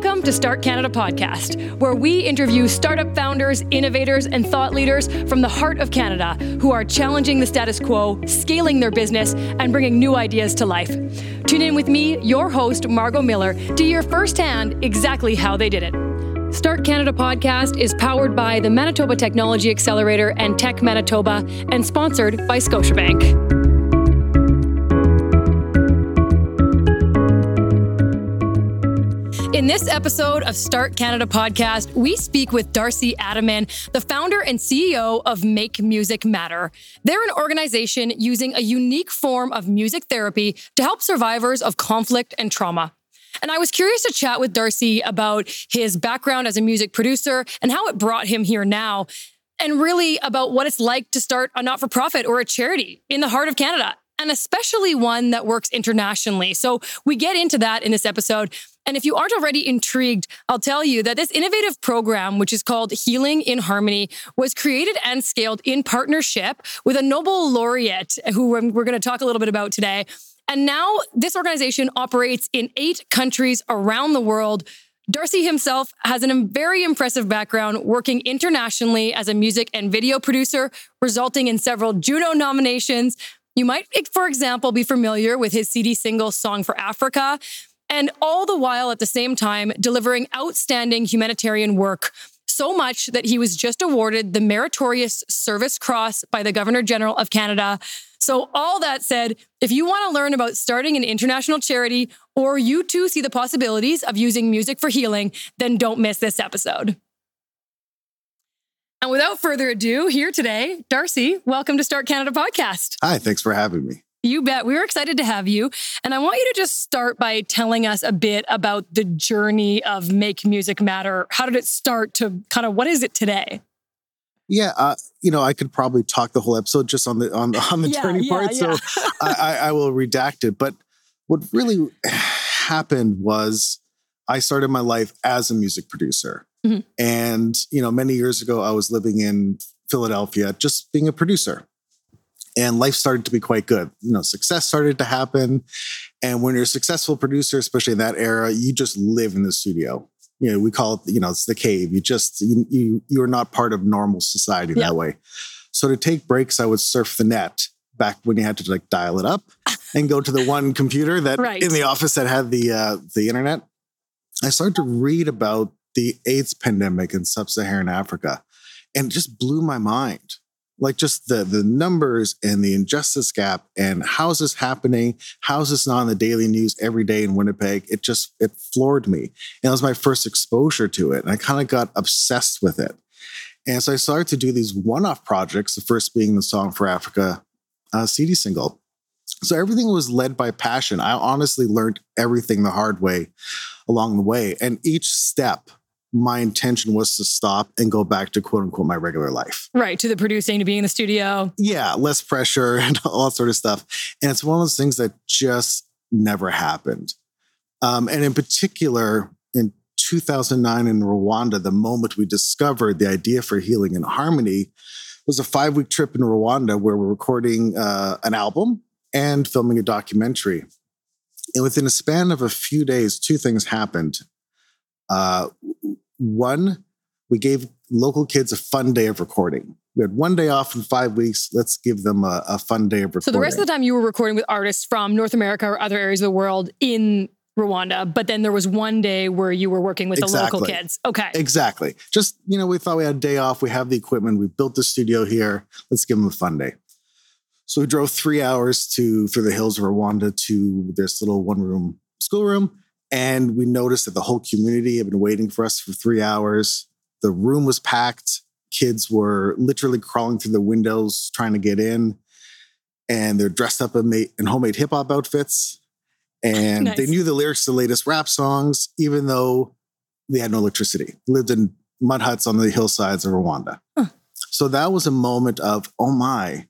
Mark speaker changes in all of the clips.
Speaker 1: Welcome to Start Canada Podcast, where we interview startup founders, innovators, and thought leaders from the heart of Canada who are challenging the status quo, scaling their business, and bringing new ideas to life. Tune in with me, your host, Margot Miller, to hear firsthand exactly how they did it. Start Canada podcast is powered by the Manitoba Technology Accelerator and Tech Manitoba and sponsored by Scotiabank. In this episode of Start Canada podcast, we speak with Darcy Ataman, the founder and CEO of Make Music Matter. They're an organization using a unique form of music therapy to help survivors of conflict and trauma. And I was curious to chat with Darcy about his background as a music producer and how it brought him here now, and really about what it's like to start a not for profit or a charity in the heart of Canada, and especially one that works internationally. So we get into that in this episode. And if you aren't already intrigued, I'll tell you that this innovative program, which is called Healing in Harmony, was created and scaled in partnership with a Nobel laureate who we're going to talk a little bit about today. And now this organization operates in eight countries around the world. Darcy himself has a very impressive background working internationally as a music and video producer, resulting in several Juno nominations. You might, for example, be familiar with his CD single Song for Africa, and all the while at the same time delivering outstanding humanitarian work. So much that he was just awarded the Meritorious Service Cross by the Governor General of Canada. So, all that said, if you want to learn about starting an international charity or you too see the possibilities of using music for healing, then don't miss this episode. And without further ado, here today, Darcy, welcome to Start Canada podcast.
Speaker 2: Hi, thanks for having me.
Speaker 1: You bet. We were excited to have you. And I want you to just start by telling us a bit about the journey of Make Music Matter. How did it start to kind of what is it today?
Speaker 2: Yeah, uh, you know, I could probably talk the whole episode just on the on, on the yeah, journey yeah, part. Yeah. So I, I will redact it. But what really happened was I started my life as a music producer. Mm-hmm. And, you know, many years ago, I was living in Philadelphia, just being a producer and life started to be quite good. You know, success started to happen. And when you're a successful producer, especially in that era, you just live in the studio. You know, we call it, you know, it's the cave. You just, you, you you're not part of normal society yeah. that way. So to take breaks, I would surf the net back when you had to like dial it up and go to the one computer that right. in the office that had the uh, the internet. I started to read about the AIDS pandemic in sub-Saharan Africa, and it just blew my mind like just the the numbers and the injustice gap and how's this happening? How's this not on the daily news every day in winnipeg? It just it floored me. And it was my first exposure to it and i kind of got obsessed with it. And so i started to do these one-off projects the first being the song for africa uh, cd single. So everything was led by passion. I honestly learned everything the hard way along the way and each step my intention was to stop and go back to quote unquote my regular life.
Speaker 1: Right. To the producing, to being in the studio.
Speaker 2: Yeah. Less pressure and all sort of stuff. And it's one of those things that just never happened. Um, and in particular, in 2009 in Rwanda, the moment we discovered the idea for healing in harmony was a five week trip in Rwanda where we're recording uh, an album and filming a documentary. And within a span of a few days, two things happened. Uh, one, we gave local kids a fun day of recording. We had one day off in five weeks. Let's give them a, a fun day of recording.
Speaker 1: So the rest of the time you were recording with artists from North America or other areas of the world in Rwanda, but then there was one day where you were working with exactly. the local kids. Okay.
Speaker 2: Exactly. Just, you know, we thought we had a day off. We have the equipment. We built the studio here. Let's give them a fun day. So we drove three hours to through the hills of Rwanda to this little one room schoolroom. And we noticed that the whole community had been waiting for us for three hours. The room was packed. Kids were literally crawling through the windows trying to get in. And they're dressed up in, homemade hip hop outfits. And nice. they knew the lyrics to the latest rap songs, even though they had no electricity. Lived in mud huts on the hillsides of Rwanda. Huh. So that was a moment of, oh my,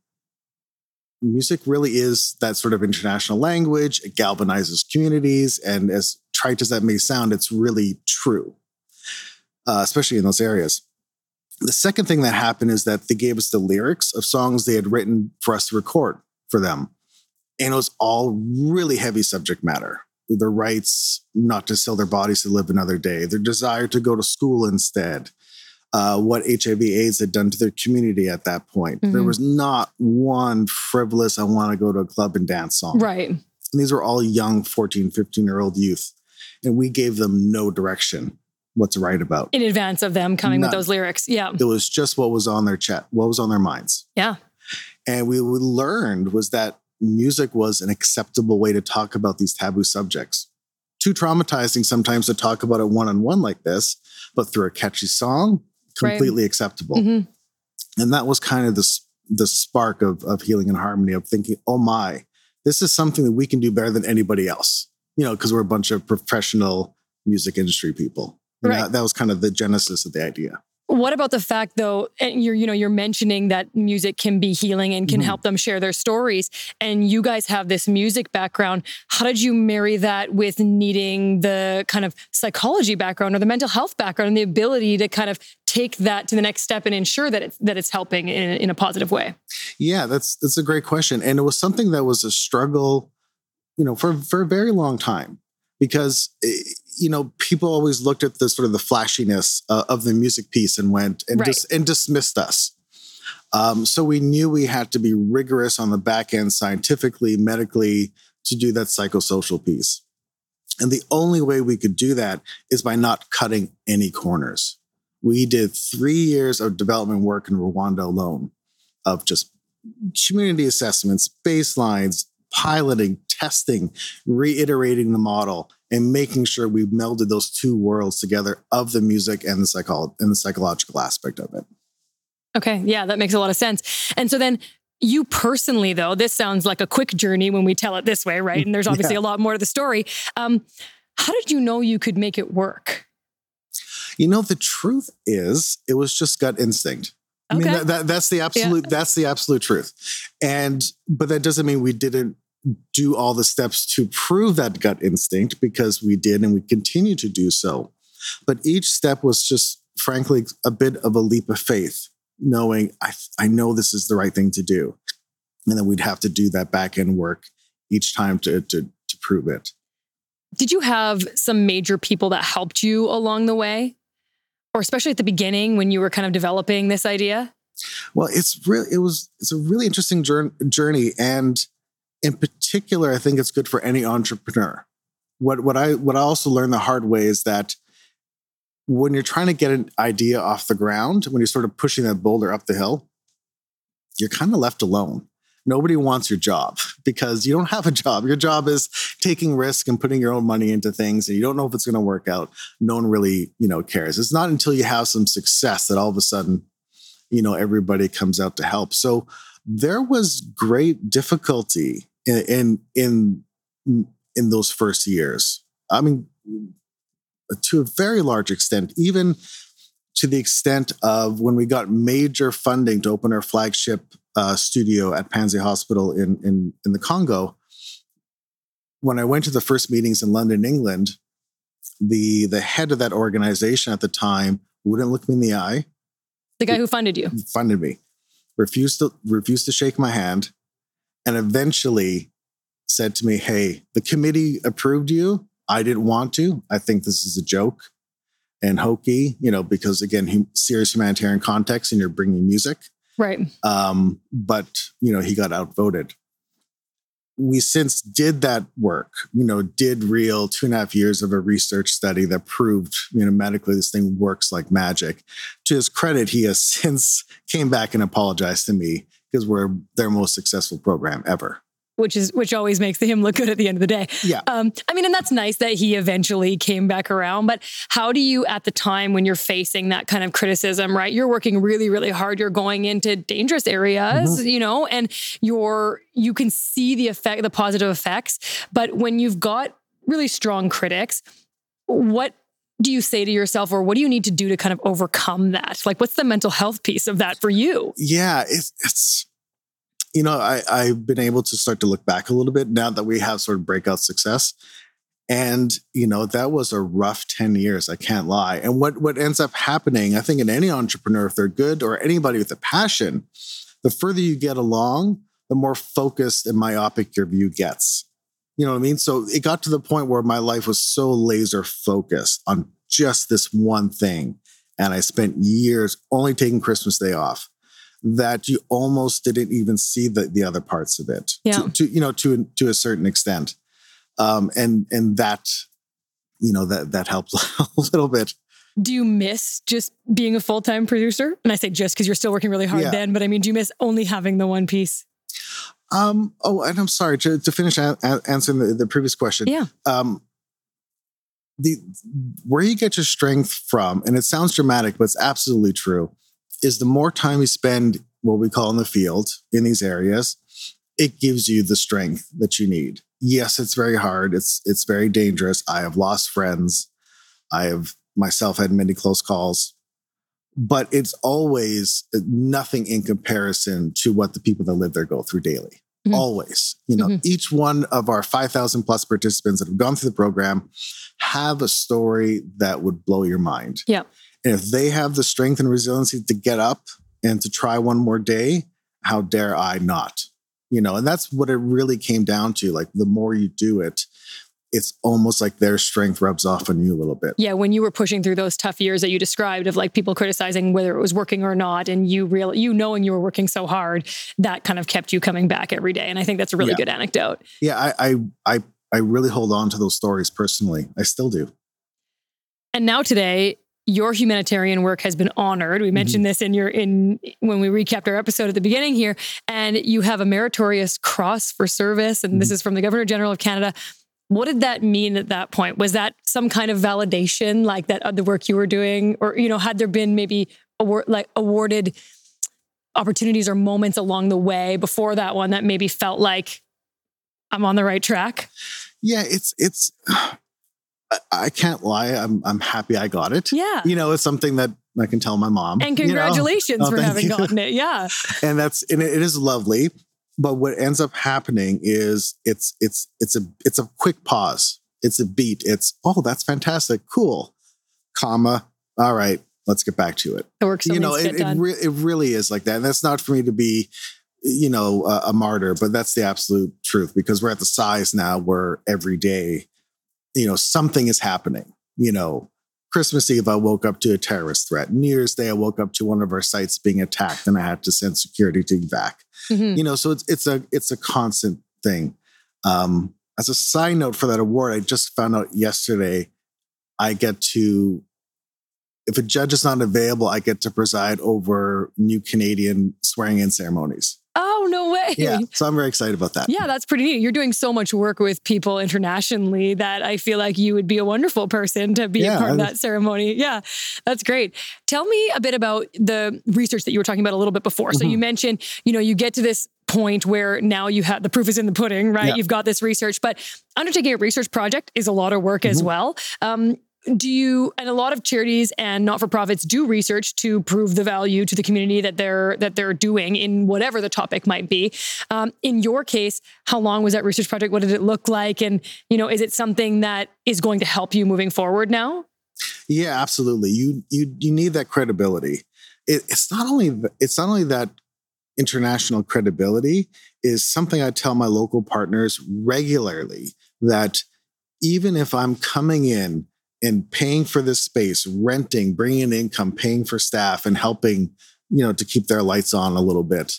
Speaker 2: music really is that sort of international language. It galvanizes communities. And as trite as that may sound, it's really true, uh, especially in those areas. The second thing that happened is that they gave us the lyrics of songs they had written for us to record for them. And it was all really heavy subject matter. their rights not to sell their bodies to live another day, their desire to go to school instead, uh, what HIV AIDS had done to their community at that point. Mm-hmm. There was not one frivolous, I want to go to a club and dance song.
Speaker 1: Right. And
Speaker 2: these were all young 14, 15 year old youth. And we gave them no direction what to write about.
Speaker 1: In advance of them coming None. with those lyrics. Yeah.
Speaker 2: It was just what was on their chat, what was on their minds.
Speaker 1: Yeah.
Speaker 2: And we learned was that music was an acceptable way to talk about these taboo subjects. Too traumatizing sometimes to talk about it one on one like this, but through a catchy song, completely right. acceptable. Mm-hmm. And that was kind of the, the spark of, of healing in harmony of thinking, oh my, this is something that we can do better than anybody else, you know, because we're a bunch of professional music industry people. Right. That, that was kind of the genesis of the idea.
Speaker 1: What about the fact though, and you're, you know, you're mentioning that music can be healing and can mm-hmm. help them share their stories. And you guys have this music background. How did you marry that with needing the kind of psychology background or the mental health background and the ability to kind of take that to the next step and ensure that it's that it's helping in, in a positive way?
Speaker 2: Yeah, that's that's a great question. And it was something that was a struggle, you know, for for a very long time because eh, you know people always looked at the sort of the flashiness uh, of the music piece and went and right. dis- and dismissed us. Um, so we knew we had to be rigorous on the back end, scientifically, medically, to do that psychosocial piece. And the only way we could do that is by not cutting any corners. We did three years of development work in Rwanda alone of just community assessments, baselines, piloting, testing, reiterating the model, and making sure we melded those two worlds together of the music and the psycholo- and the psychological aspect of it.
Speaker 1: Okay, yeah, that makes a lot of sense. And so then you personally, though, this sounds like a quick journey when we tell it this way, right? And there's obviously yeah. a lot more to the story. Um, how did you know you could make it work?
Speaker 2: You know, the truth is, it was just gut instinct. Okay. I mean, that, that, that's the absolute yeah. that's the absolute truth. And but that doesn't mean we didn't do all the steps to prove that gut instinct because we did and we continue to do so. But each step was just frankly a bit of a leap of faith, knowing I I know this is the right thing to do. And then we'd have to do that back end work each time to to to prove it.
Speaker 1: Did you have some major people that helped you along the way? Or especially at the beginning when you were kind of developing this idea?
Speaker 2: Well, it's really it was it's a really interesting journey, and in particular, I think it's good for any entrepreneur. What what I what I also learned the hard way is that when you're trying to get an idea off the ground, when you're sort of pushing that boulder up the hill, you're kind of left alone nobody wants your job because you don't have a job. Your job is taking risk and putting your own money into things and you don't know if it's going to work out. No one really, you know, cares. It's not until you have some success that all of a sudden, you know, everybody comes out to help. So there was great difficulty in in in, in those first years. I mean, to a very large extent, even to the extent of when we got major funding to open our flagship uh, studio at Panzi Hospital in, in, in the Congo. When I went to the first meetings in London, England, the the head of that organization at the time wouldn't look me in the eye.
Speaker 1: The guy who funded you
Speaker 2: funded me, refused to refused to shake my hand, and eventually said to me, "Hey, the committee approved you. I didn't want to. I think this is a joke and hokey, you know, because again, serious humanitarian context, and you're bringing music.
Speaker 1: Right.
Speaker 2: Um, but, you know, he got outvoted. We since did that work, you know, did real two and a half years of a research study that proved, you know, medically this thing works like magic. To his credit, he has since came back and apologized to me because we're their most successful program ever
Speaker 1: which is which always makes him look good at the end of the day.
Speaker 2: Yeah. Um,
Speaker 1: I mean, and that's nice that he eventually came back around. But how do you, at the time when you're facing that kind of criticism, right? You're working really, really hard. You're going into dangerous areas, mm-hmm. you know, and you're you can see the effect, the positive effects. But when you've got really strong critics, what do you say to yourself or what do you need to do to kind of overcome that like what's the mental health piece of that for you
Speaker 2: yeah it's, it's you know, I, I've been able to start to look back a little bit now that we have sort of breakout success. And, you know, that was a rough 10 years, I can't lie. And what what ends up happening, I think in any entrepreneur, if they're good or anybody with a passion, the further you get along, the more focused and myopic your view gets. You know what I mean? So it got to the point where my life was so laser focused on just this one thing. And I spent years only taking Christmas Day off that you almost didn't even see the, the other parts of it.
Speaker 1: Yeah.
Speaker 2: To, to you know, to to a certain extent. Um, and and that, you know, that that helps a little bit.
Speaker 1: Do you miss just being a full time producer? And I say just because you're still working really hard
Speaker 2: Yeah.
Speaker 1: then, but I mean, do you miss only having the one piece?
Speaker 2: Um, oh, and I'm sorry to, to finish a- a- answering the, the previous question.
Speaker 1: Yeah.
Speaker 2: Um, the where you get your strength from, and it sounds dramatic, but it's absolutely true, is the more time you spend what we call in the field in these areas, it gives you the strength that you need. Yes, it's very hard. It's it's very dangerous. I have lost friends. I have myself had many close calls. But it's always nothing in comparison to what the people that live there go through daily.
Speaker 1: Mhm.
Speaker 2: Always. You know,
Speaker 1: Mhm.
Speaker 2: each one of our 5,000 plus participants that have gone through the program have a story that would blow your mind.
Speaker 1: Yeah.
Speaker 2: And if they have the strength and resiliency to get up and to try one more day, how dare I not? You know, and that's what it really came down to. Like the more you do it, it's almost like their strength rubs off on you a little bit.
Speaker 1: Yeah, when you were pushing through those tough years that you described of like people criticizing whether it was working or not, and you real you knowing you were working so hard, that kind of kept you coming back every day. And I think that's a really
Speaker 2: Yeah.
Speaker 1: good anecdote.
Speaker 2: Yeah, I, I I I really hold on to those stories personally. I still do.
Speaker 1: And now today, your humanitarian work has been honored. We mentioned mm-hmm. this in your in when we recapped our episode at the beginning here, and you have a meritorious cross for service, and this mm-hmm. is from the Governor General of Canada. What did that mean at that point? Was that some kind of validation, like that of the work you were doing, or you know, had there been maybe award like awarded opportunities or moments along the way before that one that maybe felt like I'm on the right track?
Speaker 2: Yeah, it's it's. I, I can't lie. I'm I'm happy I got it.
Speaker 1: Yeah.
Speaker 2: You know, it's something that I can tell my mom.
Speaker 1: And
Speaker 2: you know?
Speaker 1: congratulations
Speaker 2: Oh,
Speaker 1: for having
Speaker 2: you.
Speaker 1: gotten it. Yeah.
Speaker 2: and that's and it, it is lovely. But what ends up happening is it's it's it's a it's a quick pause. It's a beat. It's oh that's fantastic, cool, comma. All right, let's get back to it.
Speaker 1: The work
Speaker 2: you know, it it, re- it really is like that. And that's not for me to be, you know, a, a martyr, but that's the absolute truth because we're at the size now where every day, you know, something is happening. You know, Christmas Eve, I woke up to a terrorist threat. New Year's Day, I woke up to one of our sites being attacked, and I had to send security to evac.
Speaker 1: Mhm.
Speaker 2: You know, so it's it's a it's a constant thing. Um, as a side note for that award, I just found out yesterday, I get to if a judge is not available, I get to preside over new Canadian swearing in ceremonies.
Speaker 1: Way.
Speaker 2: Yeah. So I'm very excited about that.
Speaker 1: Yeah, that's pretty neat. You're doing so much work with people internationally that I feel like you would be a wonderful person to be a
Speaker 2: Yeah,
Speaker 1: part of that ceremony. Yeah, that's great. Tell me a bit about the research that you were talking about a little bit before. So
Speaker 2: Mm-hmm.
Speaker 1: you mentioned, you know, you get to this point where now you have the proof is in the pudding, right?
Speaker 2: Yeah.
Speaker 1: You've got this research, but undertaking a research project is a lot of work as
Speaker 2: Mhm.
Speaker 1: well. Um, do you and a lot of charities and not-for-profits do research to prove the value to the community that they're that they're doing in whatever the topic might be um, in your case how long was that research project what did it look like and you know is it something that is going to help you moving forward now
Speaker 2: Yeah, absolutely. You you you need that credibility. It, it's not only it's not only that international credibility is something I tell my local partners regularly that even if I'm coming in and paying for this space, renting, bringing in income, paying for staff, and helping you know to keep their lights on a little bit.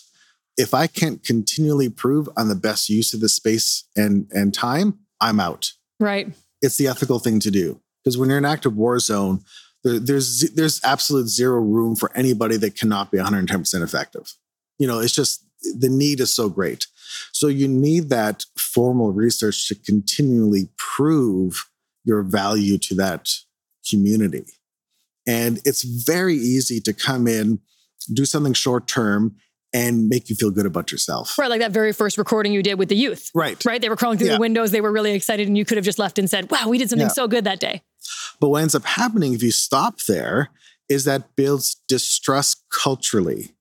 Speaker 2: If I can't continually prove I'm the best use of the space and and time, I'm out.
Speaker 1: Right.
Speaker 2: It's the ethical thing to do. Because when you're in an active war zone there, there's there's absolute zero room for anybody that cannot be 110% effective. You know it's just the need is so great. So you need that formal research to continually prove your value to that community and it's very easy to come in do something short term and make you feel good about yourself
Speaker 1: right like that very first recording you did with the youth
Speaker 2: right
Speaker 1: right they were crawling through
Speaker 2: Yeah.
Speaker 1: the windows they were really excited and you could have just left and said wow we did something
Speaker 2: Yeah.
Speaker 1: so good that day
Speaker 2: But what ends up happening if you stop there is that builds distrust culturally.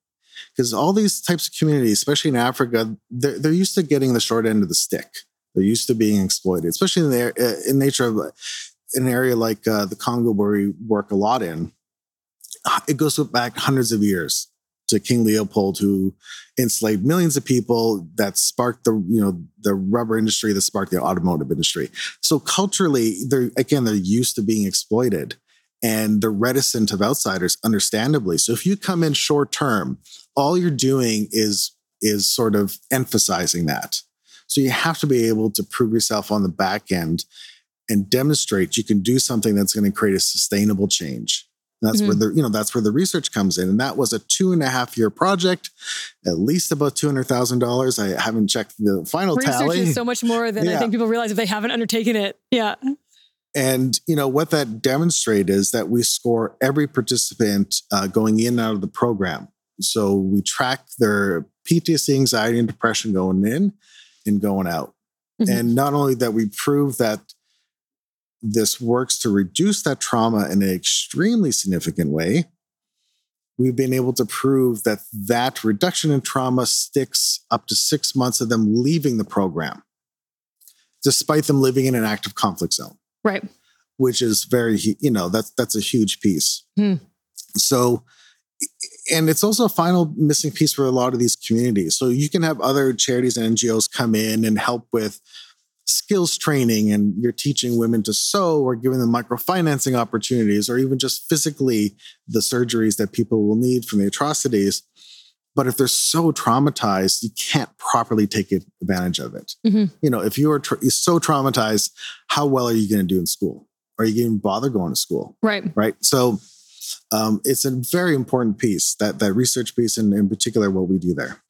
Speaker 2: Because all these types of communities, especially in Africa, they're, they're used to getting the short end of the stick. They're used to being exploited, especially in the uh, in nature of uh, an area like uh, the Congo, where we work a lot in. It goes back hundreds of years to King Leopold, who enslaved millions of people, that sparked the you know the rubber industry, that sparked the automotive industry. So culturally, they're again they're used to being exploited, and they're reticent of outsiders, understandably. So if you come in short term, all you're doing is is sort of emphasizing that. So you have to be able to prove yourself on the back end and demonstrate you can do something that's going to create a sustainable change. And that's mm-hmm. where the you know that's where the research comes in, and that was a two and a half year project, at least about two hundred thousand dollars. I haven't checked the final
Speaker 1: research
Speaker 2: tally.
Speaker 1: is so much more than yeah. I think people realize if they haven't undertaken it. Yeah.
Speaker 2: And you know what that demonstrated is that we score every participant uh, going in and out of the program. So we track their PTSD, anxiety, and depression going in and going out. Mm-hmm. And not only that, we prove that this works to reduce that trauma in an extremely significant way. We've been able to prove that that reduction in trauma sticks up to six months of them leaving the program, despite them living in an active conflict zone.
Speaker 1: Right.
Speaker 2: Which is very, you know, that's that's a huge piece. Hmm. So, and it's also a final missing piece for a lot of these communities. So you can have other charities and NGOs come in and help with skills training and you're teaching women to sew or giving them microfinancing opportunities or even just physically the surgeries that people will need from the atrocities. But if they're so traumatized, you can't properly take advantage of it. Mm-hmm. You know, if you are tra- so traumatized, how well are you going to do in school? Are you going to even bother going to school?
Speaker 1: Right.
Speaker 2: Right. So um, it's a very important piece that that research piece, and in particular, what we do there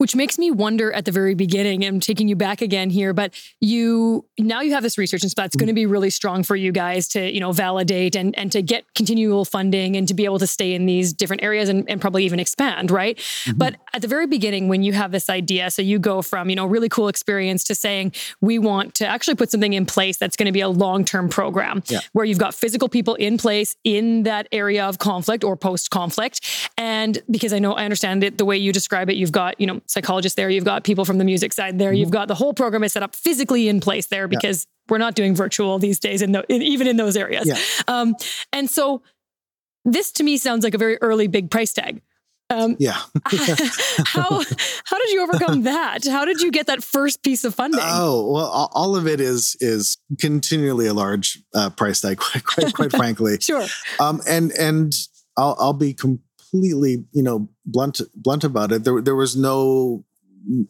Speaker 1: which makes me wonder at the very beginning. I'm taking you back again here, but you now you have this research, and so that's going to be really strong for you guys to you know validate and and to get continual funding and to be able to stay in these different areas and, and probably even expand, right? Mm-hmm. But at the very beginning, when you have this idea, so you go from you know really cool experience to saying we want to actually put something in place that's going to be a long term program yeah. where you've got physical people in place in that area of conflict or post conflict, and because I know I understand it the way you describe it, you've got you know psychologists there, you've got people from the music side there, mm-hmm. you've got the whole program is set up physically in place there because yeah. we're not doing virtual these days, in, the, in even in those areas. Yeah. Um, and so this to me sounds like a very early big price tag.
Speaker 2: Um, yeah.
Speaker 1: how how did you overcome that? How did you get that first piece of funding?
Speaker 2: Oh well, all of it is is continually a large uh, price tag, quite quite, quite frankly.
Speaker 1: sure.
Speaker 2: Um, and and I'll I'll be com- completely, you know, blunt blunt about it. There there was no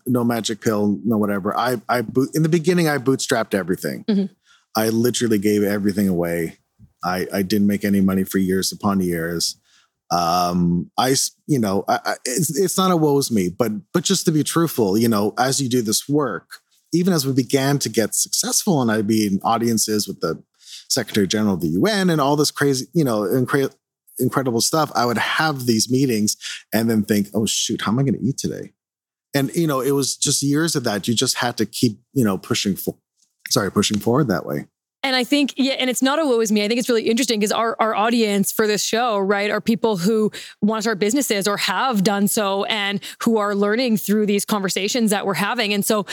Speaker 2: no magic pill, no whatever. I I boot, in the beginning I bootstrapped everything. Mm-hmm. I literally gave everything away. I I didn't make any money for years upon years. Um, I you know, I, I, it's it's not a woes me, but but just to be truthful, you know, as you do this work, even as we began to get successful, and I'd be in audiences with the Secretary General of the UN and all this crazy, you know, incre- incredible stuff, I would have these meetings and then think, oh, shoot, how am I going to eat today? And, you know, it was just years of that. You just had to keep, you know, pushing, for, sorry, pushing forward that way.
Speaker 1: And I think, yeah, and it's not a woe is me. I think it's really interesting because our, our audience for this show, right, are people who want to start businesses or have done so and who are learning through these conversations that we're having. And so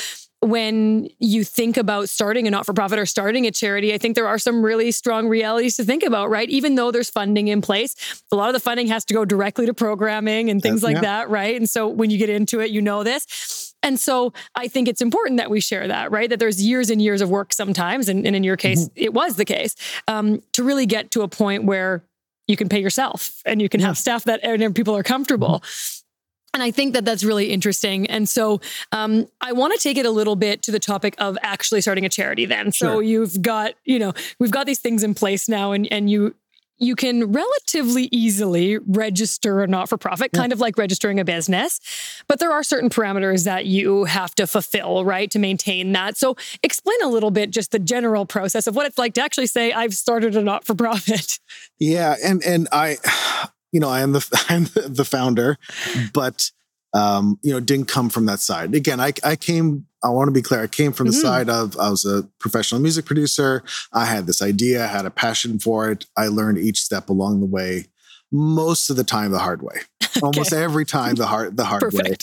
Speaker 1: when you think about starting a not for profit or starting a charity, I think there are some really strong realities to think about, right? Even though there's funding in place, a lot of the funding has to go directly to programming and things like yeah. that, right? And so when you get into it, you know this. And so I think it's important that we share that, right? That there's years and years of work sometimes, and, and in your case, mm-hmm. it was the case, um, to really get to a point where you can pay yourself and you can yeah. have staff that and people are comfortable. Mm-hmm. And I think that that's really interesting. And so um, I want to take it a little bit to the topic of actually starting a charity then. Sure. So you've got, you know, we've got these things in place now and, and you, you can relatively easily register a not for profit, kind of like registering a business. But there are certain parameters that you have to fulfill, right, to maintain that. So, explain a little bit just the general process of what it's like to actually say, I've started a not for profit.
Speaker 2: Yeah. And, and I, you know, I am the I'm the founder, but um, you know, didn't come from that side. Again, I I came. I want to be clear. I came from the mm-hmm. side of I was a professional music producer. I had this idea, I had a passion for it. I learned each step along the way. Most of the time, the hard way. okay. Almost every time, the hard the hard way.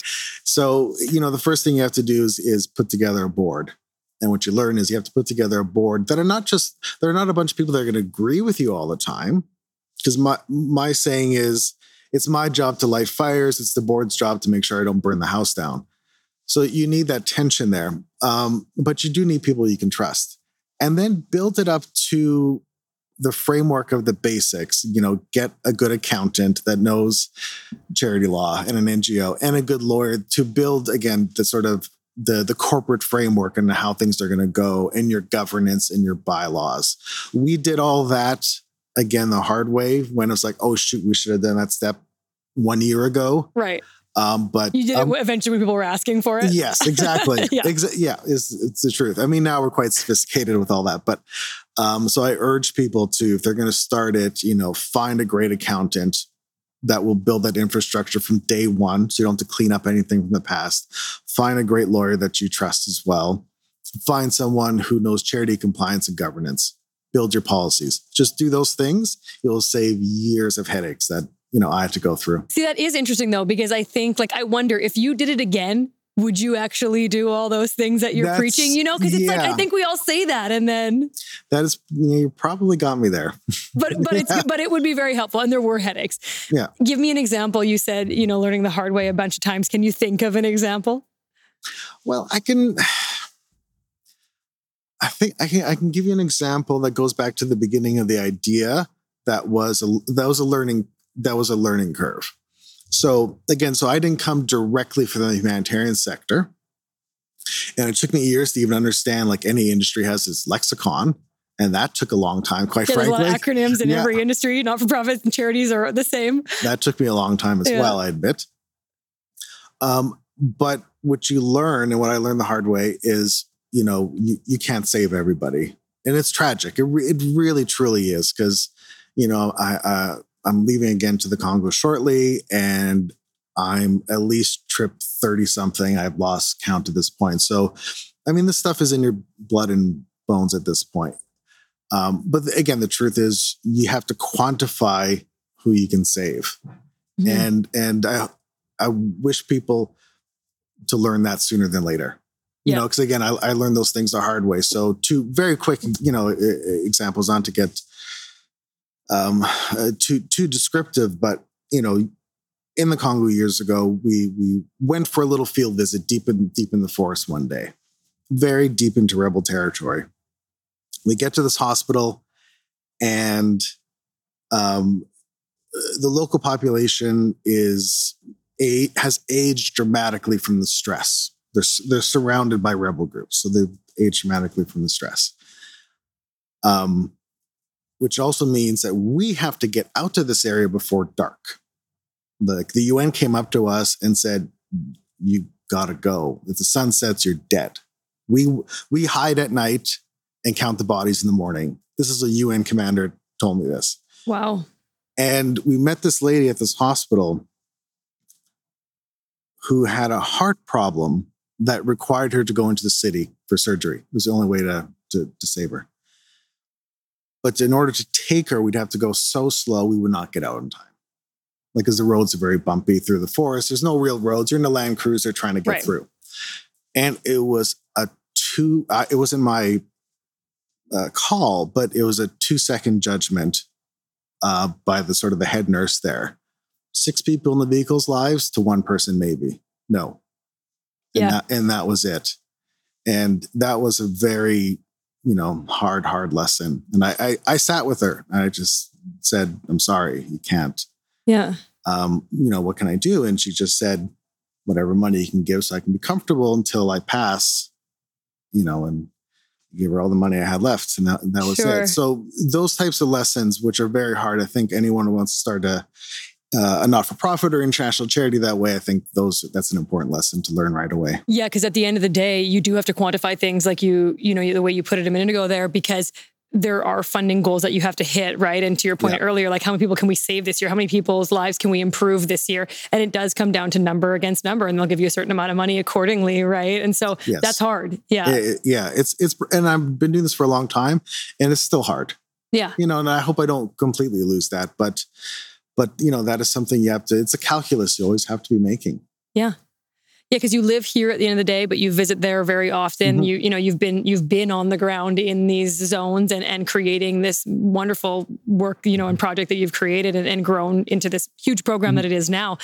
Speaker 2: So, you know, the first thing you have to do is is put together a board. And what you learn is you have to put together a board that are not just there are not a bunch of people that are going to agree with you all the time because my my saying is it's my job to light fires. It's the board's job to make sure I don't burn the house down. So you need that tension there. Um, but you do need people you can trust. And then build it up to the framework of the basics, you know, get a good accountant that knows charity law and an NGO and a good lawyer to build again the sort of the the corporate framework and how things are going to go and your governance and your bylaws. We did all that again the hard way when it was like, oh shoot, we should have done that step one year ago.
Speaker 1: Right.
Speaker 2: Um, but
Speaker 1: you did
Speaker 2: um,
Speaker 1: it eventually when people were asking for it.
Speaker 2: Yes, exactly. yeah, Exa- yeah, it's, it's the truth. I mean, now we're quite sophisticated with all that, but um, so I urge people to, if they're going to start it, you know, find a great accountant that will build that infrastructure from day one, so you don't have to clean up anything from the past. Find a great lawyer that you trust as well. Find someone who knows charity compliance and governance. Build your policies. Just do those things. You'll save years of headaches that you know I have to go through.
Speaker 1: See, that is interesting though, because I think like I wonder if you did it again, would you actually do all those things that you're That's, preaching? You know, because it's yeah. like I think we all say that, and then
Speaker 2: that is you probably got me there.
Speaker 1: but but yeah. it's but it would be very helpful, and there were headaches.
Speaker 2: Yeah.
Speaker 1: Give me an example. You said you know learning the hard way a bunch of times. Can you think of an example?
Speaker 2: Well, I can. I think I can. I can give you an example that goes back to the beginning of the idea. That was a that was a learning that was a learning curve. So again, so I didn't come directly from the humanitarian sector. And it took me years to even understand like any industry has its lexicon. And that took a long time, quite yeah, frankly.
Speaker 1: There's a lot of acronyms in yeah. every industry, not for profits and charities are the same.
Speaker 2: That took me a long time as yeah. well, I admit. Um, but what you learn and what I learned the hard way is, you know, you, you can't save everybody. And it's tragic. It, re- it really, truly is. Because, you know, I, uh, I'm leaving again to the Congo shortly, and I'm at least trip 30 something. I've lost count at this point. So, I mean, this stuff is in your blood and bones at this point. Um, but again, the truth is, you have to quantify who you can save, mm-hmm. and and I I wish people to learn that sooner than later. You yeah. know, because again, I, I learned those things the hard way. So, two very quick, you know, examples on to get um, uh, too too descriptive, but you know, in the Congo years ago, we we went for a little field visit deep in deep in the forest one day, very deep into rebel territory. We get to this hospital, and um, the local population is a, has aged dramatically from the stress. They're they're surrounded by rebel groups, so they've aged dramatically from the stress. Um, which also means that we have to get out to this area before dark. Like the UN came up to us and said, "You gotta go. If the sun sets, you're dead." We we hide at night and count the bodies in the morning. This is a UN commander told me this.
Speaker 1: Wow.
Speaker 2: And we met this lady at this hospital who had a heart problem that required her to go into the city for surgery. It was the only way to, to, to save her. But in order to take her, we'd have to go so slow we would not get out in time. Like, because the roads are very bumpy through the forest. There's no real roads. You're in a Land Cruiser trying to get right. through. And it was a two, uh, it wasn't my uh, call, but it was a two second judgment uh, by the sort of the head nurse there. Six people in the vehicle's lives to one person, maybe. No. And, yeah. that, and that was it. And that was a very you know, hard, hard lesson. And I, I, I sat with her and I just said, I'm sorry, you can't.
Speaker 1: Yeah.
Speaker 2: Um, you know, what can I do? And she just said, whatever money you can give so I can be comfortable until I pass, you know, and give her all the money I had left. And that, that was sure. it. So those types of lessons, which are very hard, I think anyone who wants to start a, uh, a not-for-profit or international charity that way i think those that's an important lesson to learn right away
Speaker 1: yeah because at the end of the day you do have to quantify things like you you know the way you put it a minute ago there because there are funding goals that you have to hit, right? And to your point yeah. earlier, like how many people can we save this year? How many people's lives can we improve this year? And it does come down to number against number, and they'll give you a certain amount of money accordingly, right? And so yes. that's hard. Yeah,
Speaker 2: it, yeah. It's it's, and I've been doing this for a long time, and it's still hard.
Speaker 1: Yeah,
Speaker 2: you know, and I hope I don't completely lose that, but but you know that is something you have to it's a calculus you always have to be making.
Speaker 1: Yeah Yeah, because you live here at the end of the day, but you visit there very often. Mm-hmm. You you know you've been you've been on the ground in these zones and and creating this wonderful work you know and project that you've created and, and grown into this huge program mm-hmm. that it is now.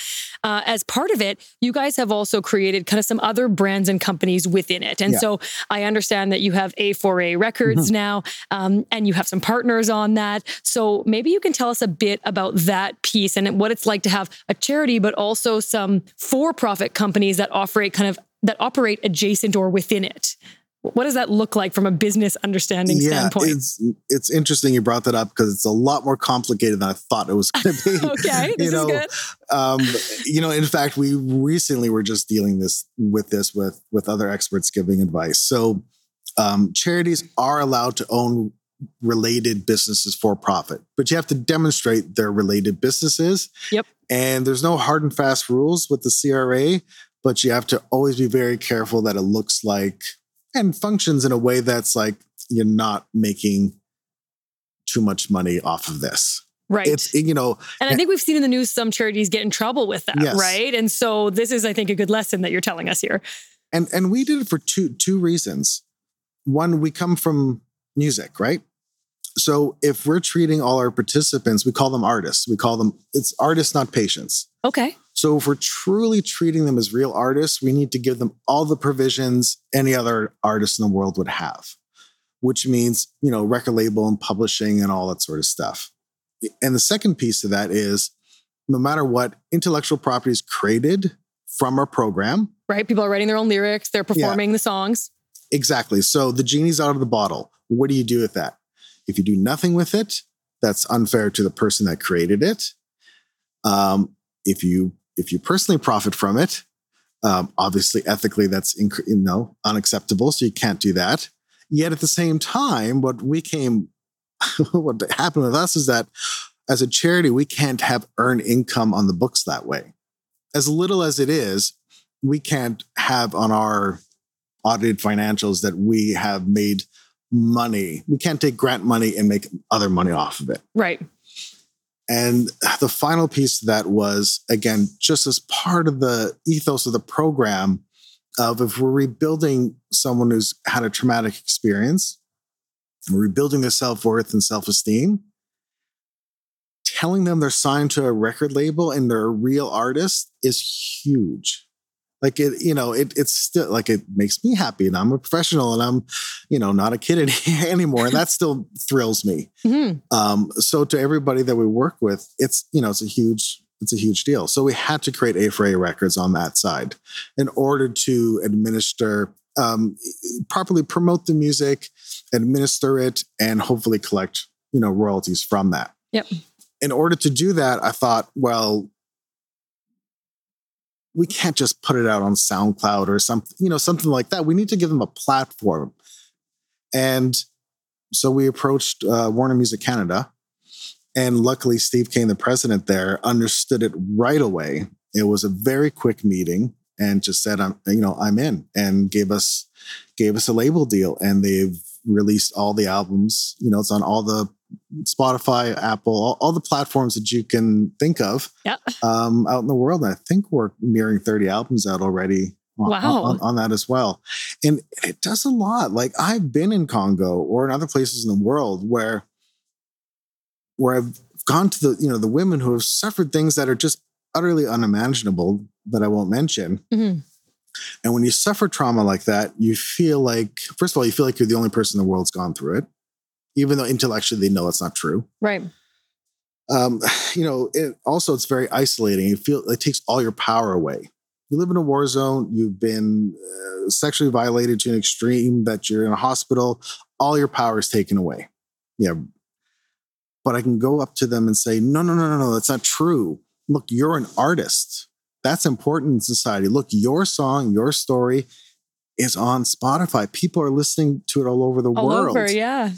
Speaker 1: Uh, as part of it, you guys have also created kind of some other brands and companies within it, and yeah. so I understand that you have A4A Records mm-hmm. now, um, and you have some partners on that. So maybe you can tell us a bit about that piece and what it's like to have a charity, but also some for-profit companies that operate kind of that operate adjacent or within it. What does that look like from a business understanding yeah, standpoint?
Speaker 2: It's it's interesting you brought that up because it's a lot more complicated than I thought it was going to be.
Speaker 1: okay, this you know, is good. Um,
Speaker 2: you know, in fact, we recently were just dealing this with this with with other experts giving advice. So, um, charities are allowed to own related businesses for profit, but you have to demonstrate they're related businesses.
Speaker 1: Yep.
Speaker 2: And there's no hard and fast rules with the CRA, but you have to always be very careful that it looks like and functions in a way that's like you're not making too much money off of this.
Speaker 1: Right.
Speaker 2: It's, you know,
Speaker 1: and I eh think we've seen in the news some charities get in trouble with that. Yes. Right. And so this is, I think, a good lesson that you're telling us here.
Speaker 2: And and we did it for two two reasons. One, we come from music, right? So if we're treating all our participants, we call them artists. We call them, it's artists, not patients.
Speaker 1: Okay.
Speaker 2: So if we're truly treating them as real artists, we need to give them all the provisions any other artist in the world would have, which means, you know, record label and publishing and all that sort of stuff. And the second piece of that is no matter what intellectual property is created from our program.
Speaker 1: Right. People are writing their own lyrics, they're performing yeah. the songs.
Speaker 2: Exactly. So the genie's out of the bottle. What do you do with that? If you do nothing with it, that's unfair to the person that created it. Um, if you if you personally profit from it, um, obviously ethically that's inc- you know unacceptable. So you can't do that. Yet at the same time, what we came, what happened with us is that as a charity, we can't have earned income on the books that way. As little as it is, we can't have on our audited financials that we have made money. We can't take grant money and make other money off of it.
Speaker 1: Right.
Speaker 2: And the final piece that was, again, just as part of the ethos of the program of if we're rebuilding someone who's had a traumatic experience, rebuilding their self-worth and self-esteem, telling them they're signed to a record label and they're a real artist is huge like it you know it it's still like it makes me happy and i'm a professional and i'm you know not a kid anymore. And that still thrills me. Mm-hmm. um, so to everybody that we work with it's you know it's a huge it's a huge deal. So we had to create A4A Records on that side in order to administer um, properly promote the music administer it and hopefully collect you know royalties from that.
Speaker 1: Yep.
Speaker 2: In order to do that i thought well we can't just put it out on SoundCloud or something, you know, something like that. We need to give them a platform. And so we approached uh, Warner Music Canada. And luckily, Steve Kane, the president there, understood it right away. It was a very quick meeting and just said, "I'm, you know, I'm in," and gave us gave us a label deal. And they've released all the albums. You know, it's on all the Spotify, Apple, all, all, the platforms that you can think of
Speaker 1: yeah.
Speaker 2: um, out in the world. And I think we're nearing 30 albums out already on,
Speaker 1: wow.
Speaker 2: on, on, that as well. And it does a lot. Like I've been in Congo or in other places in the world where where I've gone to the, you know, the women who have suffered things that are just utterly unimaginable that I won't mention. Mm-hmm. And when you suffer trauma like that, you feel like, first of all, you feel like you're the only person in the world's gone through it even though intellectually they know it's not true.
Speaker 1: Right.
Speaker 2: Um, you know, it, also it's very isolating. You feel it takes all your power away. You live in a war zone. You've been uh, sexually violated to an extreme that you're in a hospital. All your power is taken away. Yeah. But I can go up to them and say, no, no, no, no, no, that's not true. Look, you're an artist. That's important in society. Look, your song, your story is on Spotify. People are listening to it all over the
Speaker 1: all
Speaker 2: world.
Speaker 1: Over, yeah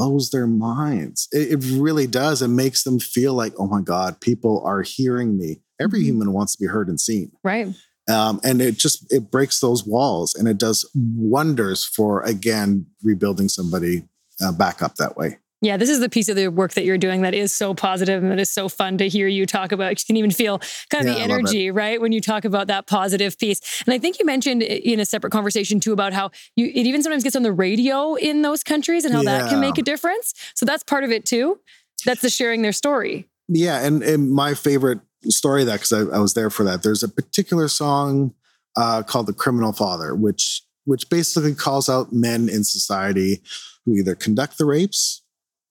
Speaker 2: blows their minds. It, it, really does. It makes them feel like, oh my God, people are hearing me. Every mm-hmm. human wants to be heard and seen.
Speaker 1: Right.
Speaker 2: Um, and it just it breaks those walls and it does wonders for again rebuilding somebody uh, back up that way.
Speaker 1: Yeah, this is the piece of the work that you're doing that is so positive and that is so fun to hear you talk about. You can even feel kind of yeah, the energy, right? When you talk about that positive piece. And I think you mentioned in a separate conversation too about how you it even sometimes gets on the radio in those countries and how yeah. that can make a difference. So that's part of it too. That's the sharing their story.
Speaker 2: Yeah, and, and my favorite story that because I, I, was there for that. There's a particular song uh, called "The Criminal Father," which which basically calls out men in society who either conduct the rapes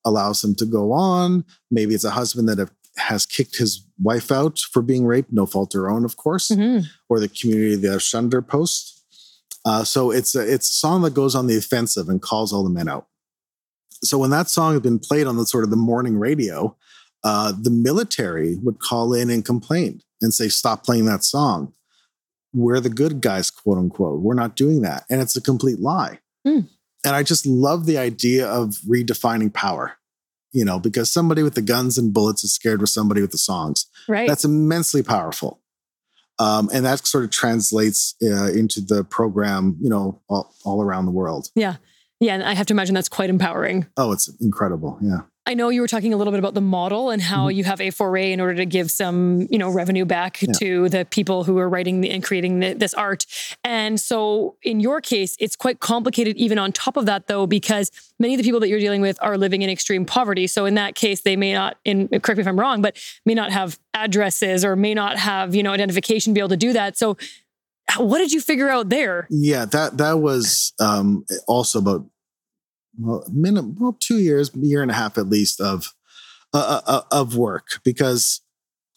Speaker 2: allows them to go on. Maybe it's a husband that has kicked his wife out for being raped, no fault of her own, of course, mm-hmm. or the community shunned her post. Uh, so it's a, it's a song that goes on the offensive and calls all the men out. So when that song had been played on the sort of the morning radio, uh, the military would call in and complain and say, "Stop playing that song. We're the good guys, quote unquote. We're not doing that," and it's a complete lie. Mm. And I just love the idea of redefining power, you know, because somebody with the guns and bullets is scared with somebody with the songs.
Speaker 1: Right.
Speaker 2: That's immensely powerful. Um, and that sort of translates uh, into the program, you know, all, all around the world.
Speaker 1: Yeah. Yeah. And I have to imagine that's quite empowering.
Speaker 2: Oh, it's incredible. Yeah.
Speaker 1: I know you were talking a little bit about the model and how mm-hmm. you have A4A in order to give some, you know, revenue back yeah. to the people who are writing and creating the, this art. And so in your case, it's quite complicated even on top of that though, because many of the people that you're dealing with are living in extreme poverty. So in that case, they may not, in correct me if I'm wrong, but may not have addresses or may not have, you know, identification to be able to do that. So what did you figure out there?
Speaker 2: Yeah, that that was um, also about well, minimum, well, two years, year and a half at least of uh, uh, uh, of work because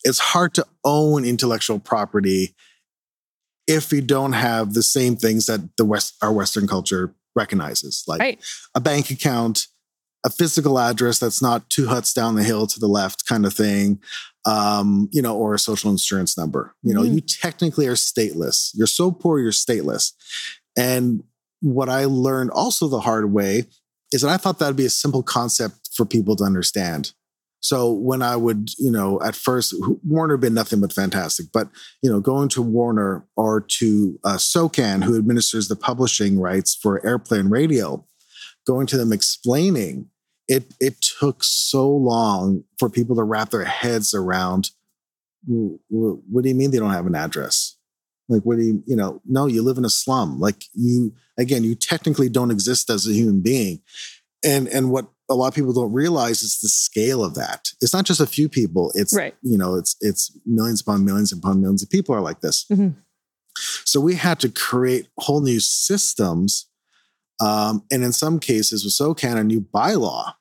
Speaker 2: it's hard to own intellectual property if you don't have the same things that the West our Western culture recognizes, like right. a bank account, a physical address that's not two huts down the hill to the left, kind of thing, um, you know, or a social insurance number. You know, mm-hmm. you technically are stateless. You're so poor, you're stateless. And what I learned also the hard way is that I thought that'd be a simple concept for people to understand. So when I would, you know, at first Warner had been nothing but fantastic, but you know, going to Warner or to uh, SOCAN, who administers the publishing rights for airplane radio, going to them explaining it. It took so long for people to wrap their heads around. What do you mean they don't have an address? Like, what do you, you know, no, you live in a slum. Like you, again, you technically don't exist as a human being. And, and what a lot of people don't realize is the scale of that. It's not just a few people. It's, right. you know, it's, it's millions upon millions upon millions of people are like this. Mm-hmm. So we had to create whole new systems. Um, and in some cases with SOCAN, a new bylaw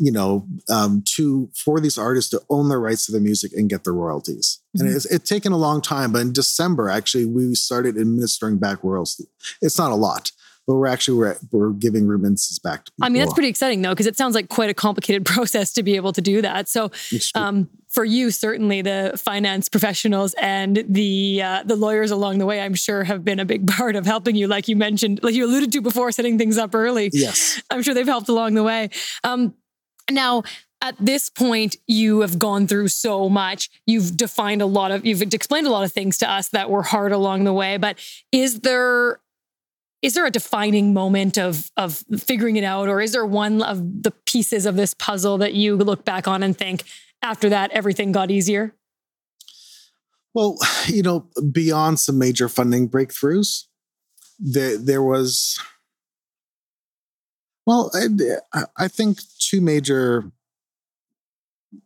Speaker 2: you know, um, to for these artists to own their rights to the music and get the royalties. Mm-hmm. And it's, it's taken a long time, but in December, actually, we started administering back royalties. It's not a lot, but we're actually we're, we're giving remittances back to people.
Speaker 1: I mean, that's pretty exciting though, because it sounds like quite a complicated process to be able to do that. So, um, for you, certainly the finance professionals and the uh, the lawyers along the way, I'm sure, have been a big part of helping you. Like you mentioned, like you alluded to before, setting things up early.
Speaker 2: Yes,
Speaker 1: I'm sure they've helped along the way. Um, now, at this point, you have gone through so much. You've defined a lot of, you've explained a lot of things to us that were hard along the way. But is there, is there a defining moment of of figuring it out, or is there one of the pieces of this puzzle that you look back on and think, after that, everything got easier?
Speaker 2: Well, you know, beyond some major funding breakthroughs, there there was well, I, I think two major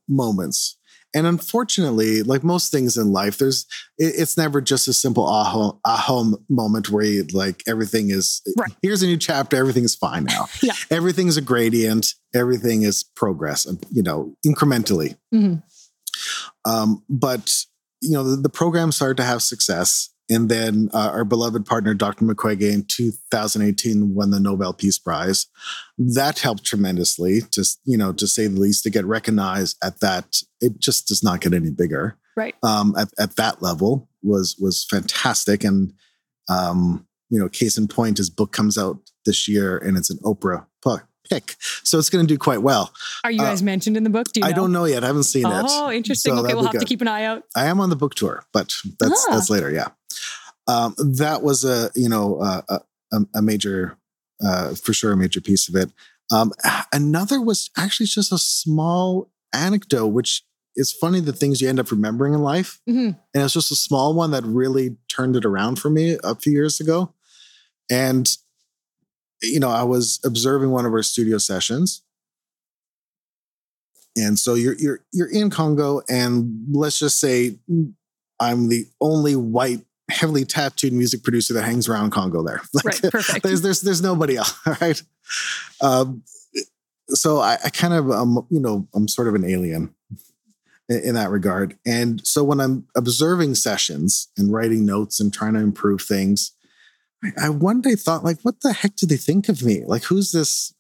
Speaker 2: moments. And unfortunately, like most things in life, there's it, it's never just a simple aha, aha moment where you like everything is right. here's a new chapter, everything is fine now.
Speaker 1: yeah.
Speaker 2: Everything is a gradient, everything is progress, you know, incrementally. Mm-hmm. Um, but you know, the, the program started to have success and then uh, our beloved partner, Dr. Mukwege, in 2018 won the Nobel Peace Prize. That helped tremendously, just you know, to say the least, to get recognized at that. It just does not get any bigger.
Speaker 1: Right.
Speaker 2: Um, at, at that level was was fantastic, and um, you know, case in point, his book comes out this year, and it's an Oprah book pick. So it's going to do quite well.
Speaker 1: Are you guys uh, mentioned in the book?
Speaker 2: Do I know? don't know yet. I haven't seen
Speaker 1: oh,
Speaker 2: it.
Speaker 1: Oh, interesting. So okay, we'll have good. to keep an eye out.
Speaker 2: I am on the book tour, but that's ah. that's later. Yeah um, that was a you know a, a, a major uh, for sure a major piece of it. Um, another was actually just a small anecdote, which is funny the things you end up remembering in life. Mm-hmm. And it's just a small one that really turned it around for me a few years ago. And, you know, I was observing one of our studio sessions. And so you're you're you're in Congo, and let's just say I'm the only white heavily tattooed music producer that hangs around Congo there.
Speaker 1: Like, right, perfect.
Speaker 2: There's there's there's nobody else, right? Um, so I, I kind of um, you know I'm sort of an alien in, in that regard. And so when I'm observing sessions and writing notes and trying to improve things, I, I one day thought, like, what the heck do they think of me? Like, who's this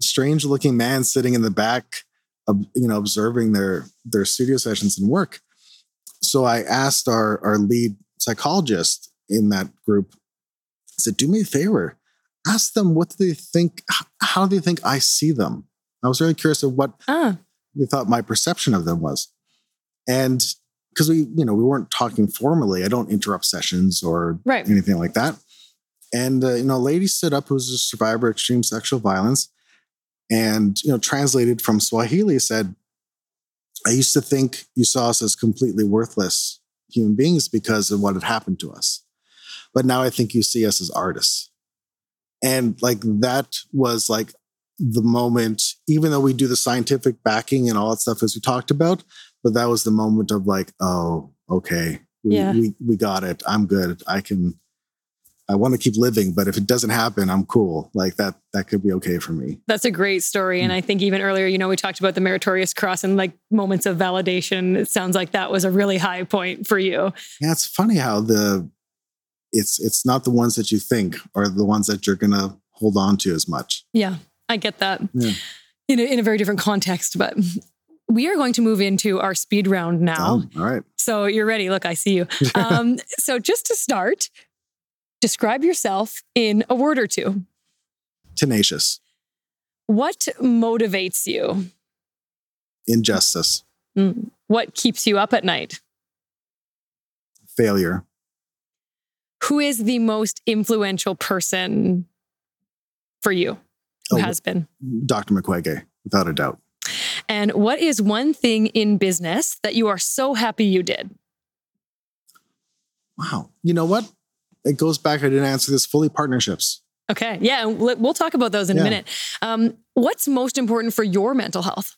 Speaker 2: strange looking man sitting in the back, of, you know, observing their their studio sessions and work? So I asked our our lead psychologist in that group, said, do me a favor, ask them what do they think, how do they think I see them? I was really curious of what uh they thought my perception of them was. And because we, you know, we weren't talking formally, I don't interrupt sessions or right. anything like that. And, uh, you know, a lady stood up who's a survivor of extreme sexual violence and, you know, translated from Swahili said, I used to think you saw us as completely worthless human beings because of what had happened to us. But now I think you see us as artists. And like that was like the moment, even though we do the scientific backing and all that stuff as we talked about, but that was the moment of like, oh, okay, we, yeah. we, we got it. I'm good. I can, I want to keep living, but if it doesn't happen, I'm cool. Like that, that could be okay for me.
Speaker 1: That's a great story. And mm. I think even earlier, you know, we talked about the meritorious cross and like moments of validation. It sounds like that was a really high point for you.
Speaker 2: Yeah. It's funny how the, it's, it's not the ones that you think are the ones that you're going to hold on to as much.
Speaker 1: Yeah. I get that yeah. in, a, in a very different context, but we are going to move into our speed round now.
Speaker 2: Oh, all right.
Speaker 1: So you're ready. Look, I see you. Um, so just to start, describe yourself in a word or two.
Speaker 2: Tenacious.
Speaker 1: What motivates you?
Speaker 2: Injustice.
Speaker 1: Mm. What keeps you up at night?
Speaker 2: Failure.
Speaker 1: Who is the most influential person for you? who oh, has been?
Speaker 2: Dr. Mukwege, without a doubt.
Speaker 1: And what is one thing in business that you are so happy you did?
Speaker 2: Wow. You know what? It goes back, I didn't answer this fully partnerships.
Speaker 1: Okay. Yeah. We'll talk about those in yeah. a minute. Um, what's most important for your mental health?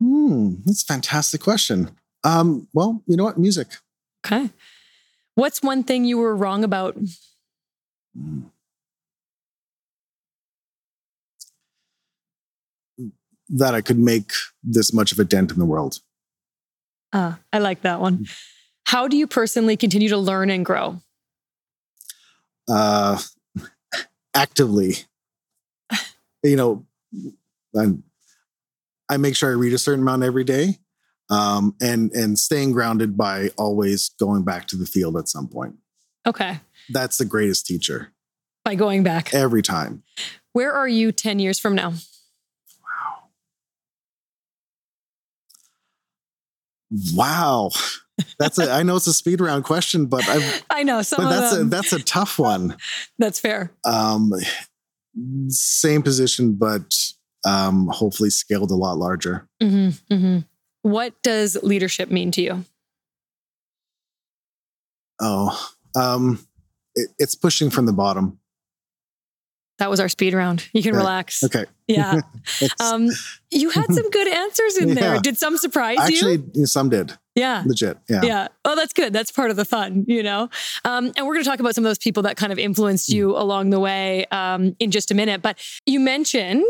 Speaker 2: Hmm. That's a fantastic question. Um, well, you know what? Music.
Speaker 1: Okay. What's one thing you were wrong about? Hmm.
Speaker 2: that I could make this much of a dent in the world.
Speaker 1: Uh, I like that one. How do you personally continue to learn and grow?
Speaker 2: Uh, actively. you know, I'm, I make sure I read a certain amount every day, um, and and staying grounded by always going back to the field at some point.
Speaker 1: Okay,
Speaker 2: that's the greatest teacher.
Speaker 1: By going back
Speaker 2: every time.
Speaker 1: Where are you ten years from now?
Speaker 2: Wow. Wow. That's a I know it's a speed round question, but I've,
Speaker 1: I know some
Speaker 2: but that's
Speaker 1: them.
Speaker 2: a that's a tough one.
Speaker 1: That's fair.
Speaker 2: Um same position, but um hopefully scaled a lot larger.
Speaker 1: Mm-hmm, mm-hmm. What does leadership mean to you?
Speaker 2: Oh, um, it, it's pushing from the bottom.
Speaker 1: That was our speed round. You can relax.
Speaker 2: Okay.
Speaker 1: Yeah. um, you had some good answers in yeah. there. Did some surprise
Speaker 2: Actually,
Speaker 1: you?
Speaker 2: Actually, some did.
Speaker 1: Yeah.
Speaker 2: Legit. Yeah.
Speaker 1: Yeah. Oh, that's good. That's part of the fun, you know? Um, and we're going to talk about some of those people that kind of influenced you mm. along the way um, in just a minute. But you mentioned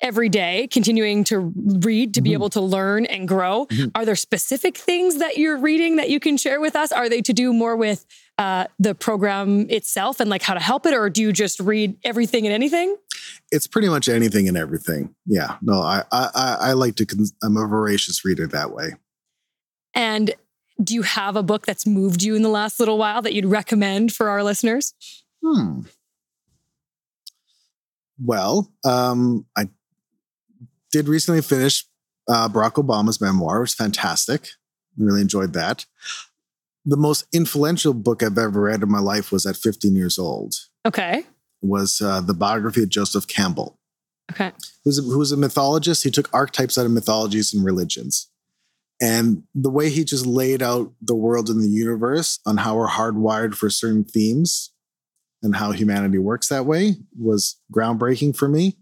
Speaker 1: every day continuing to read to be mm-hmm. able to learn and grow. Mm-hmm. Are there specific things that you're reading that you can share with us? Are they to do more with uh, the program itself and like how to help it, or do you just read everything and anything?
Speaker 2: It's pretty much anything and everything. Yeah. No, I I, I like to. Cons- I'm a voracious reader that way.
Speaker 1: And do you have a book that's moved you in the last little while that you'd recommend for our listeners?
Speaker 2: Hmm. Well, um, I did recently finish uh, Barack Obama's memoir. It was fantastic. Really enjoyed that the most influential book I've ever read in my life was at 15 years old.
Speaker 1: Okay.
Speaker 2: was uh, the biography of Joseph Campbell.
Speaker 1: Okay.
Speaker 2: Who's a, who was a mythologist. He took archetypes out of mythologies and religions. And the way he just laid out the world and the universe on how we're hardwired for certain themes and how humanity works that way was groundbreaking for me.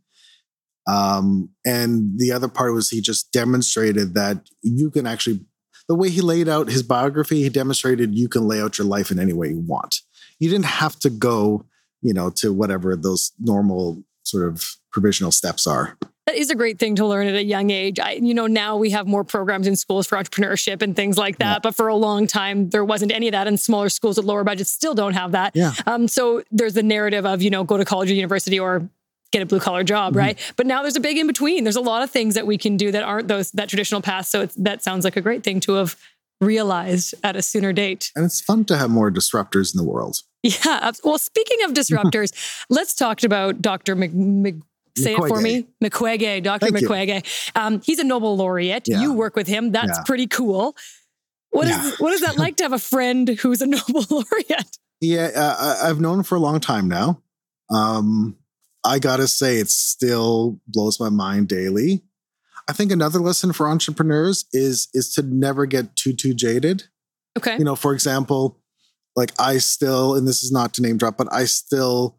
Speaker 2: Um, and the other part was he just demonstrated that you can actually, the way he laid out his biography, he demonstrated you can lay out your life in any way you want. You didn't have to go, you know, to whatever those normal sort of provisional steps are.
Speaker 1: That is a great thing to learn at a young age. I, you know, now we have more programs in schools for entrepreneurship and things like that. Yeah. But for a long time, there wasn't any of that. And smaller schools with lower budgets still don't have that.
Speaker 2: Yeah.
Speaker 1: Um, so there's the narrative of, you know, go to college or university or get a blue collar job, mm-hmm. right? But now there's a big in between. There's a lot of things that we can do that aren't those that traditional path. So that sounds like a great thing to have realized at a sooner date.
Speaker 2: And it's fun to have more disruptors in the world.
Speaker 1: Yeah. Well, speaking of disruptors, let's talk about Dr. Mc, Mc, say it for me. Mukwege, Dr. Thank Mukwege. Um, he's a Nobel laureate. Yeah. You work with him. That's yeah. pretty cool. What yeah. is what is that like to have a friend who's a Nobel laureate?
Speaker 2: Yeah, uh, I've known him for a long time now. Um, I gotta say, it still blows my mind daily. I think another lesson for entrepreneurs is is to never get too too jaded.
Speaker 1: Okay.
Speaker 2: You know, for example, like I still, and this is not to name drop, but I still,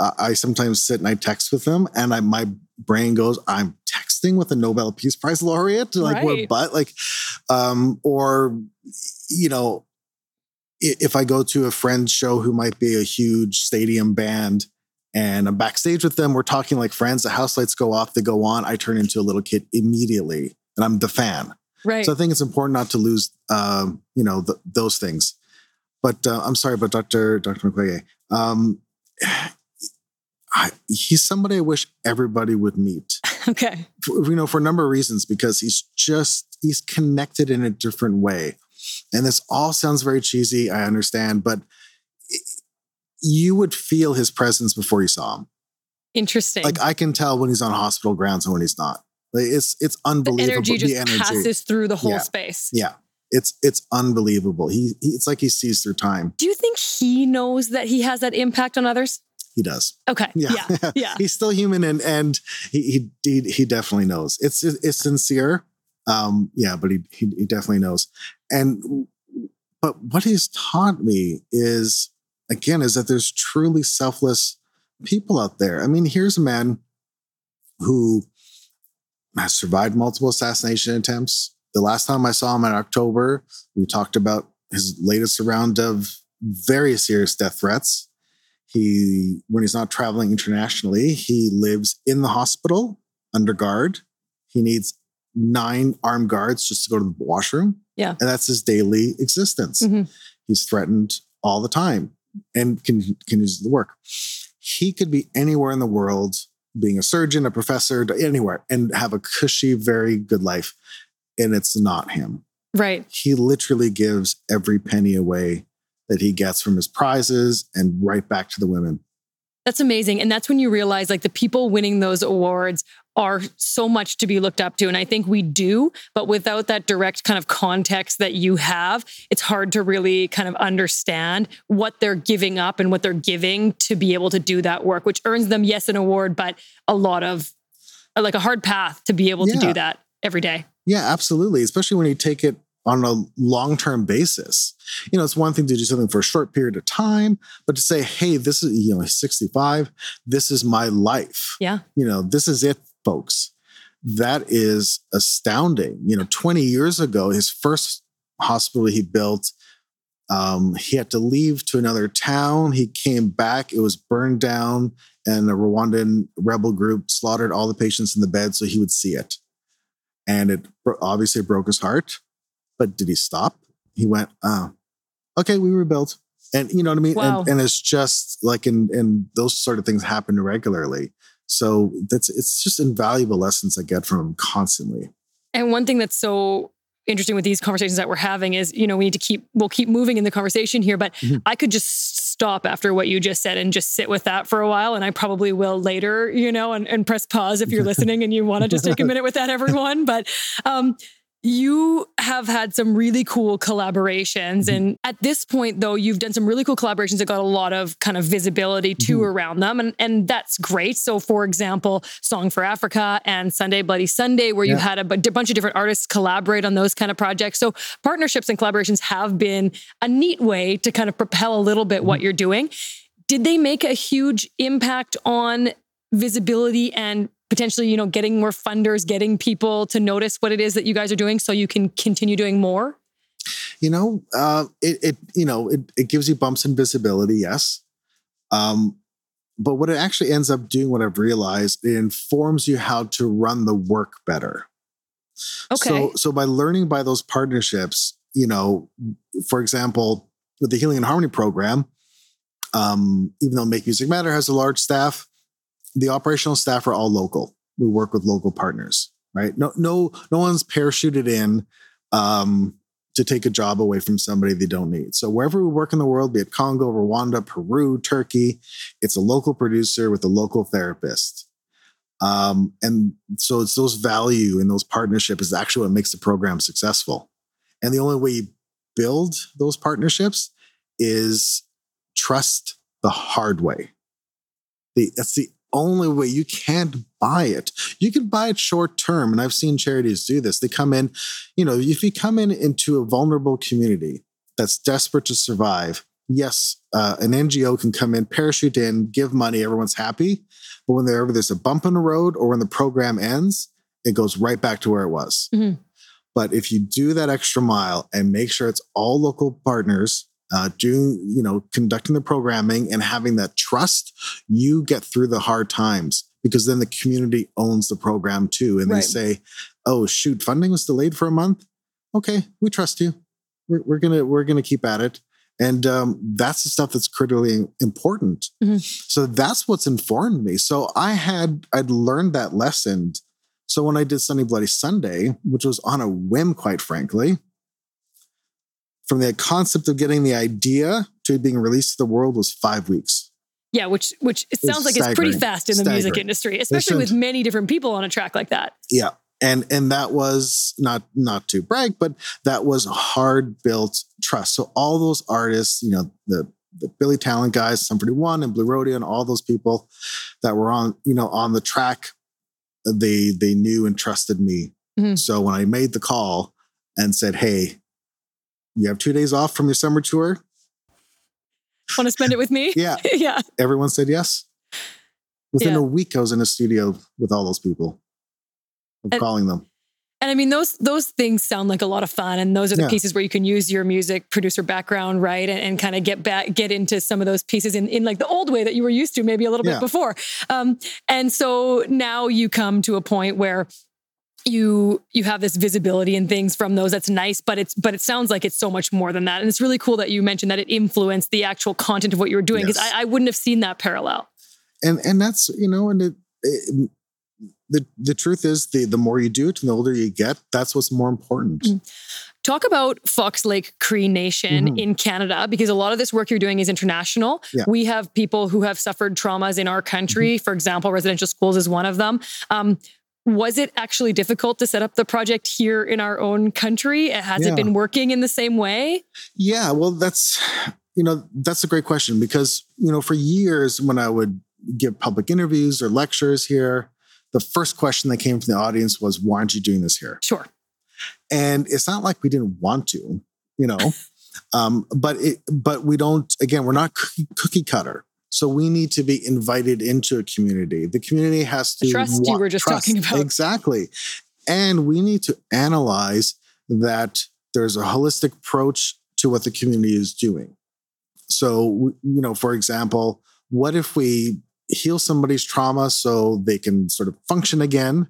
Speaker 2: uh, I sometimes sit and I text with them, and I my brain goes, I'm texting with a Nobel Peace Prize laureate, like right. what, but like, um, or you know, if I go to a friend's show who might be a huge stadium band and I'm backstage with them. We're talking like friends. The house lights go off, they go on. I turn into a little kid immediately, and I'm the fan.
Speaker 1: Right.
Speaker 2: So I think it's important not to lose, um, you know, the, those things. But uh, I'm sorry, but Dr. Dr. Mukwege, um, I, he's somebody I wish everybody would meet.
Speaker 1: Okay.
Speaker 2: For, you know, for a number of reasons, because he's just he's connected in a different way, and this all sounds very cheesy. I understand, but you would feel his presence before you saw him.
Speaker 1: Interesting.
Speaker 2: Like I can tell when he's on hospital grounds and when he's not. Like it's it's unbelievable.
Speaker 1: The energy just the energy. passes through the whole
Speaker 2: yeah.
Speaker 1: space.
Speaker 2: Yeah. It's it's unbelievable. He, he it's like he sees through time.
Speaker 1: Do you think he knows that he has that impact on others?
Speaker 2: He does.
Speaker 1: Okay. Yeah. Yeah. yeah.
Speaker 2: He's still human and and he, he he definitely knows. It's it's sincere. Um yeah, but he he, he definitely knows. And but what he's taught me is again is that there's truly selfless people out there. I mean, here's a man who has survived multiple assassination attempts. The last time I saw him in October, we talked about his latest round of very serious death threats. He, when he's not traveling internationally, he lives in the hospital under guard. He needs nine armed guards just to go to the washroom.
Speaker 1: Yeah.
Speaker 2: And that's his daily existence. Mm-hmm. He's threatened all the time and can continues the work. He could be anywhere in the world, being a surgeon, a professor, anywhere, and have a cushy, very good life. And it's not him.
Speaker 1: Right.
Speaker 2: He literally gives every penny away that he gets from his prizes and right back to the women.
Speaker 1: That's amazing. And that's when you realize like the people winning those awards are so much to be looked up to. And I think we do, but without that direct kind of context that you have, it's hard to really kind of understand what they're giving up and what they're giving to be able to do that work, which earns them, yes, an award, but a lot of like a hard path to be able yeah. to do that every day.
Speaker 2: Yeah, absolutely. Especially when you take it on a long term basis. You know, it's one thing to do something for a short period of time, but to say, hey, this is, you know, 65, this is my life.
Speaker 1: Yeah.
Speaker 2: You know, this is it, folks. That is astounding. You know, 20 years ago, his first hospital he built, um, he had to leave to another town. He came back, it was burned down, and a Rwandan rebel group slaughtered all the patients in the bed so he would see it. And it obviously broke his heart but did he stop? He went, oh, okay, we rebuilt. And you know what I mean?
Speaker 1: Wow.
Speaker 2: And, and it's just like, and, and those sort of things happen regularly. So that's, it's just invaluable lessons I get from him constantly.
Speaker 1: And one thing that's so interesting with these conversations that we're having is, you know, we need to keep, we'll keep moving in the conversation here, but mm-hmm. I could just stop after what you just said and just sit with that for a while. And I probably will later, you know, and, and press pause if you're listening and you want to just take a minute with that, everyone. But um, you have had some really cool collaborations. Mm-hmm. And at this point, though, you've done some really cool collaborations that got a lot of kind of visibility too mm-hmm. around them. And, and that's great. So, for example, Song for Africa and Sunday Bloody Sunday, where yeah. you had a, b- bunch of different artists collaborate on those kind of projects. So, partnerships and collaborations have been a neat way to kind of propel a little bit mm-hmm. what you're doing. Did they make a huge impact on visibility and potentially, you know, getting more funders, getting people to notice what it is that you guys are doing so you can continue doing more?
Speaker 2: You know, uh, it, it, you know, it, it gives you bumps in visibility, yes. Um, but what it actually ends up doing, what I've realized, it informs you how to run the work better. Okay. So, so by learning by those partnerships, you know, for example, with the Healing in Harmony program, um, even though Make Music Matter has a large staff, the operational staff are all local. We work with local partners, right? No, no, no one's parachuted in um, to take a job away from somebody they don't need. So wherever we work in the world, be it Congo, Rwanda, Peru, Turkey, it's a local producer with a local therapist. Um, and so it's those value and those partnership is actually what makes the program successful. And the only way you build those partnerships is trust the hard way. The, that's the only way you can't buy it. You can buy it short term. And I've seen charities do this. They come in, you know, if you come in into a vulnerable community that's desperate to survive, yes, uh, an NGO can come in, parachute in, give money, everyone's happy. But when there's a bump in the road or when the program ends, it goes right back to where it was. Mm-hmm. But if you do that extra mile and make sure it's all local partners uh, doing, you know, conducting the programming and having that trust, you get through the hard times because then the community owns the program too. And right. they say, oh, shoot, funding was delayed for a month. Okay, we trust you. We're, we're gonna we're gonna keep at it. And um, that's the stuff that's critically important. Mm-hmm. So that's what's informed me. So I had I'd learned that lesson. So when I did Sunday Bloody Sunday, which was on a whim, quite frankly, from the concept of getting the idea to being released to the world was five weeks.
Speaker 1: Yeah, which which it sounds like it's pretty fast in the staggering. music industry, especially with many different people on a track like that.
Speaker 2: Yeah. And and that was not not to brag, but that was hard built trust. So all those artists, you know, the the Billy Talent guys, Sum 41 and Blue Rodeo and all those people that were on, you know, on the track, they they knew and trusted me. Mm-hmm. So when I made the call and said, "Hey, you have two days off from your summer tour.
Speaker 1: Want to spend it with me?
Speaker 2: yeah.
Speaker 1: yeah.
Speaker 2: Everyone said yes. Within yeah. a week, I was in a studio with all those people. I'm and, calling them.
Speaker 1: And I mean, those those things sound like a lot of fun, and those are the yeah. pieces where you can use your music producer background, right, and, and kind of get back, get into some of those pieces in, in like the old way that you were used to, maybe a little yeah. bit before. Um, and so now you come to a point where you you have this visibility and things from those that's nice but it's but it sounds like it's so much more than that and it's really cool that you mentioned that it influenced the actual content of what you were doing because yes. I, I, wouldn't have seen that parallel
Speaker 2: and and that's you know and it, it, the the truth is the the more you do it and the older you get that's what's more important mm-hmm.
Speaker 1: Talk about Fox Lake Cree Nation mm-hmm. in Canada because a lot of this work you're doing is international. Yeah. We have people who have suffered traumas in our country. Mm-hmm. For example, residential schools is one of them. Um, was it actually difficult to set up the project here in our own country? Has yeah. it been working in the same way?
Speaker 2: Yeah, well, that's you know that's a great question because you know for years when I would give public interviews or lectures here, the first question that came from the audience was, "Why aren't you doing this here?"
Speaker 1: Sure.
Speaker 2: And it's not like we didn't want to, you know, um, but it, but we don't. Again, we're not cookie, cookie cutter. So we need to be invited into a community. The community has to
Speaker 1: trust wa- you were just trust. talking about.
Speaker 2: Exactly. And we need to analyze that there's a holistic approach to what the community is doing. So, you know, for example, what if we heal somebody's trauma so they can sort of function again,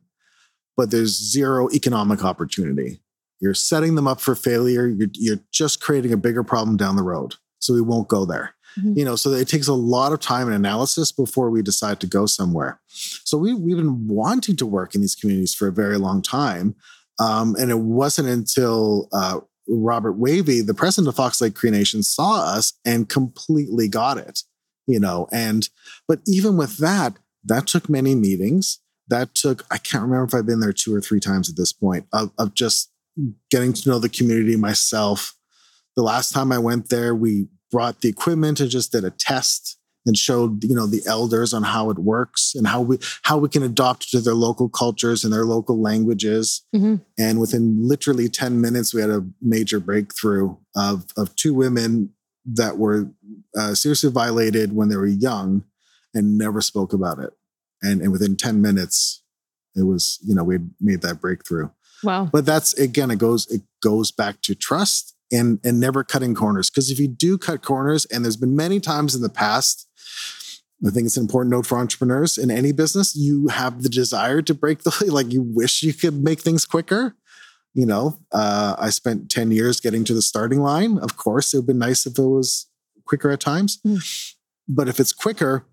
Speaker 2: but there's zero economic opportunity? You're setting them up for failure. You're, you're just creating a bigger problem down the road. So we won't go there. Mm-hmm. You know, so it takes a lot of time and analysis before we decide to go somewhere. So we, we've been wanting to work in these communities for a very long time. Um, and it wasn't until uh, Robert Wavy, the president of Fox Lake Cree Nation, saw us and completely got it. You know, and but even with that, that took many meetings. That took, I can't remember if I've been there two or three times at this point of, of just getting to know the community myself. The last time I went there, we brought the equipment and just did a test and showed you know the elders on how it works and how we how we can adopt to their local cultures and their local languages. Mm-hmm. and within literally 10 minutes we had a major breakthrough of of two women that were uh, seriously violated when they were young and never spoke about it. And and within 10 minutes it was you know we made that breakthrough.
Speaker 1: Wow.
Speaker 2: But that's again it goes it goes back to trust and and never cutting corners because if you do cut corners and there's been many times in the past I think it's an important note for entrepreneurs in any business. You have the desire to break the like you wish you could make things quicker. You know, uh, I spent 10 years getting to the starting line. Of course, it would be nice if it was quicker at times. Mm. But if it's quicker,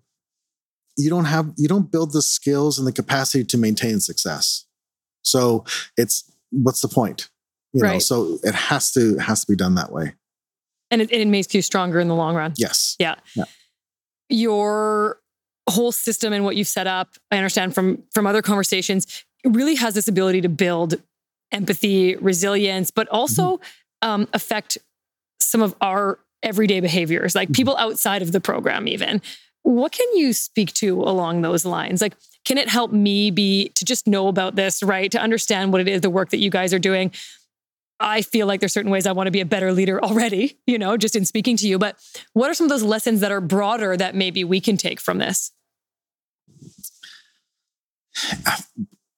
Speaker 2: you don't have you don't build the skills and the capacity to maintain success. So it's what's the point? You right. know, so it has to has to be done that way.
Speaker 1: And it, it makes you stronger in the long run.
Speaker 2: Yes.
Speaker 1: Yeah. yeah your whole system and what you've set up, I understand from from other conversations, really has this ability to build empathy, resilience, but also mm-hmm. um, affect some of our everyday behaviors, like mm-hmm. people outside of the program, even. What can you speak to along those lines? Like, can it help me be to just know about this, right? To understand what it is, the work that you guys are doing, I feel like there's certain ways I want to be a better leader already, you know, just in speaking to you. But what are some of those lessons that are broader that maybe we can take from this?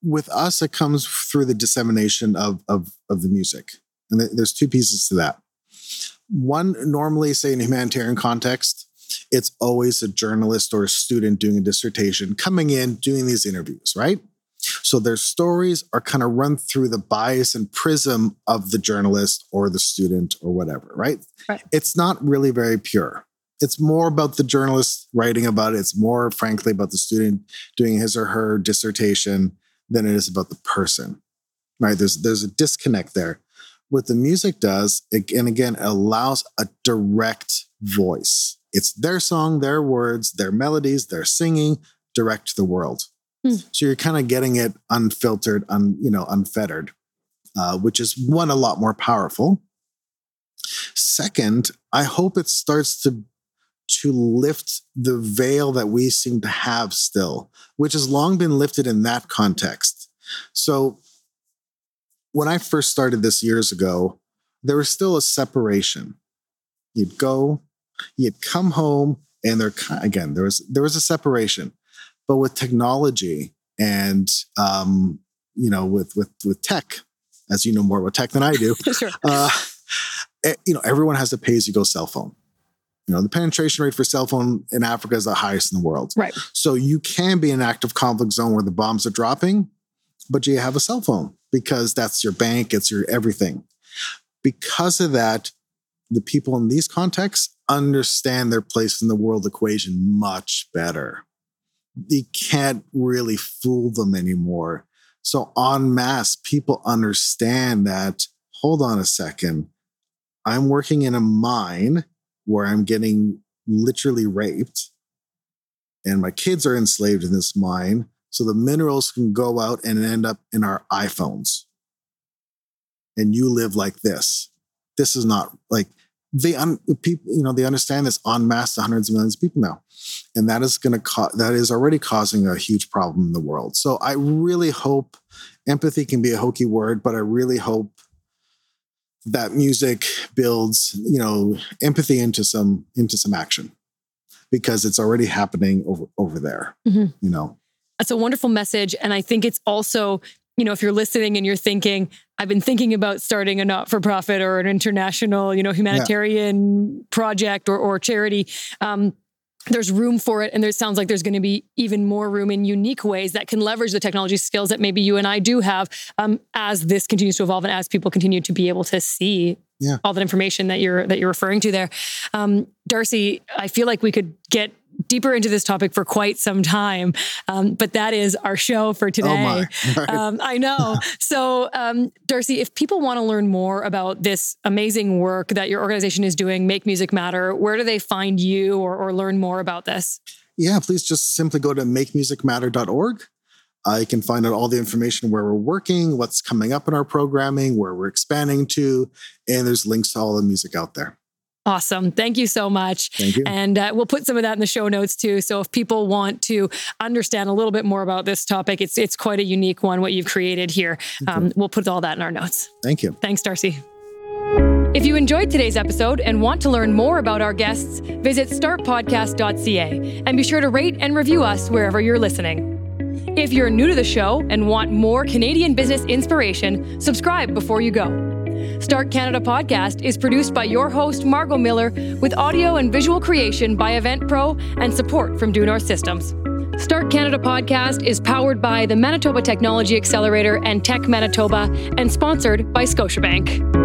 Speaker 2: With us, it comes through the dissemination of, of, of the music. And there's two pieces to that. One, normally, say in humanitarian context, it's always a journalist or a student doing a dissertation coming in, doing these interviews, right? So their stories are kind of run through the bias and prism of the journalist or the student or whatever, right? right? It's not really very pure. It's more about the journalist writing about it. It's more, frankly, about the student doing his or her dissertation than it is about the person, right? There's there's a disconnect there. What the music does, it, and again, it allows a direct voice. It's their song, their words, their melodies, their singing direct to the world. Hmm. So you're kind of getting it unfiltered, un, you know, unfettered, uh, which is one a lot more powerful. Second, I hope it starts to to lift the veil that we seem to have still, which has long been lifted in that context. So when I first started this years ago, there was still a separation. You'd go, you'd come home, and there again there was there was a separation. But with technology and um, you know, with with with tech, as you know more about tech than I do, sure. uh, you know, everyone has a pay-as-you-go cell phone. You know, the penetration rate for cell phone in Africa is the highest in the world.
Speaker 1: Right.
Speaker 2: So you can be in an active conflict zone where the bombs are dropping, but you have a cell phone because that's your bank, it's your everything. Because of that, the people in these contexts understand their place in the world equation much better you can't really fool them anymore. So, en masse, people understand that, hold on a second, I'm working in a mine where I'm getting literally raped, and my kids are enslaved in this mine. So the minerals can go out and end up in our iPhones. And you live like this. This is not like they un, people you know they understand this en masse to hundreds of millions of people now. And that is going to cause that is already causing a huge problem in the world. So i really hope empathy can be a hokey word but i really hope that music builds you know empathy into some into some action because it's already happening over over there mm-hmm. you know?
Speaker 1: That's a wonderful message and i think it's also you know, if you're listening and you're thinking, I've been thinking about starting a not for profit or an international, you know, humanitarian yeah. project or, or charity. Um, there's room for it. And there sounds like there's going to be even more room in unique ways that can leverage the technology skills that maybe you and I do have um, as this continues to evolve and as people continue to be able to see yeah. all that information that you're that you're referring to there. Um, Darcy, I feel like we could get deeper into this topic for quite some time. Um, but that is our show for today. Oh um, I know. so, um, Darcy, if people want to learn more about this amazing work that your organization is doing, Make Music Matter, where do they find you or, or learn more about this?
Speaker 2: Yeah, please just simply go to makemusicmatter.org. Uh, you can find out all the information where we're working, what's coming up in our programming, where we're expanding to, and there's links to all the music out there.
Speaker 1: Awesome. Thank you so much.
Speaker 2: Thank you.
Speaker 1: And uh, we'll put some of that in the show notes too. So if people want to understand a little bit more about this topic, it's it's quite a unique one what you've created here. Um, we'll put all that in our notes.
Speaker 2: Thank you.
Speaker 1: Thanks, Darcy. If you enjoyed today's episode and want to learn more about our guests, visit startpodcast.ca and be sure to rate and review us wherever you're listening. If you're new to the show and want more Canadian business inspiration, subscribe before you go. Start Canada podcast is produced by your host, Margot Miller, with audio and visual creation by Event Pro and support from Due North Systems. Start Canada podcast is powered by the Manitoba Technology Accelerator and Tech Manitoba and sponsored by Scotiabank.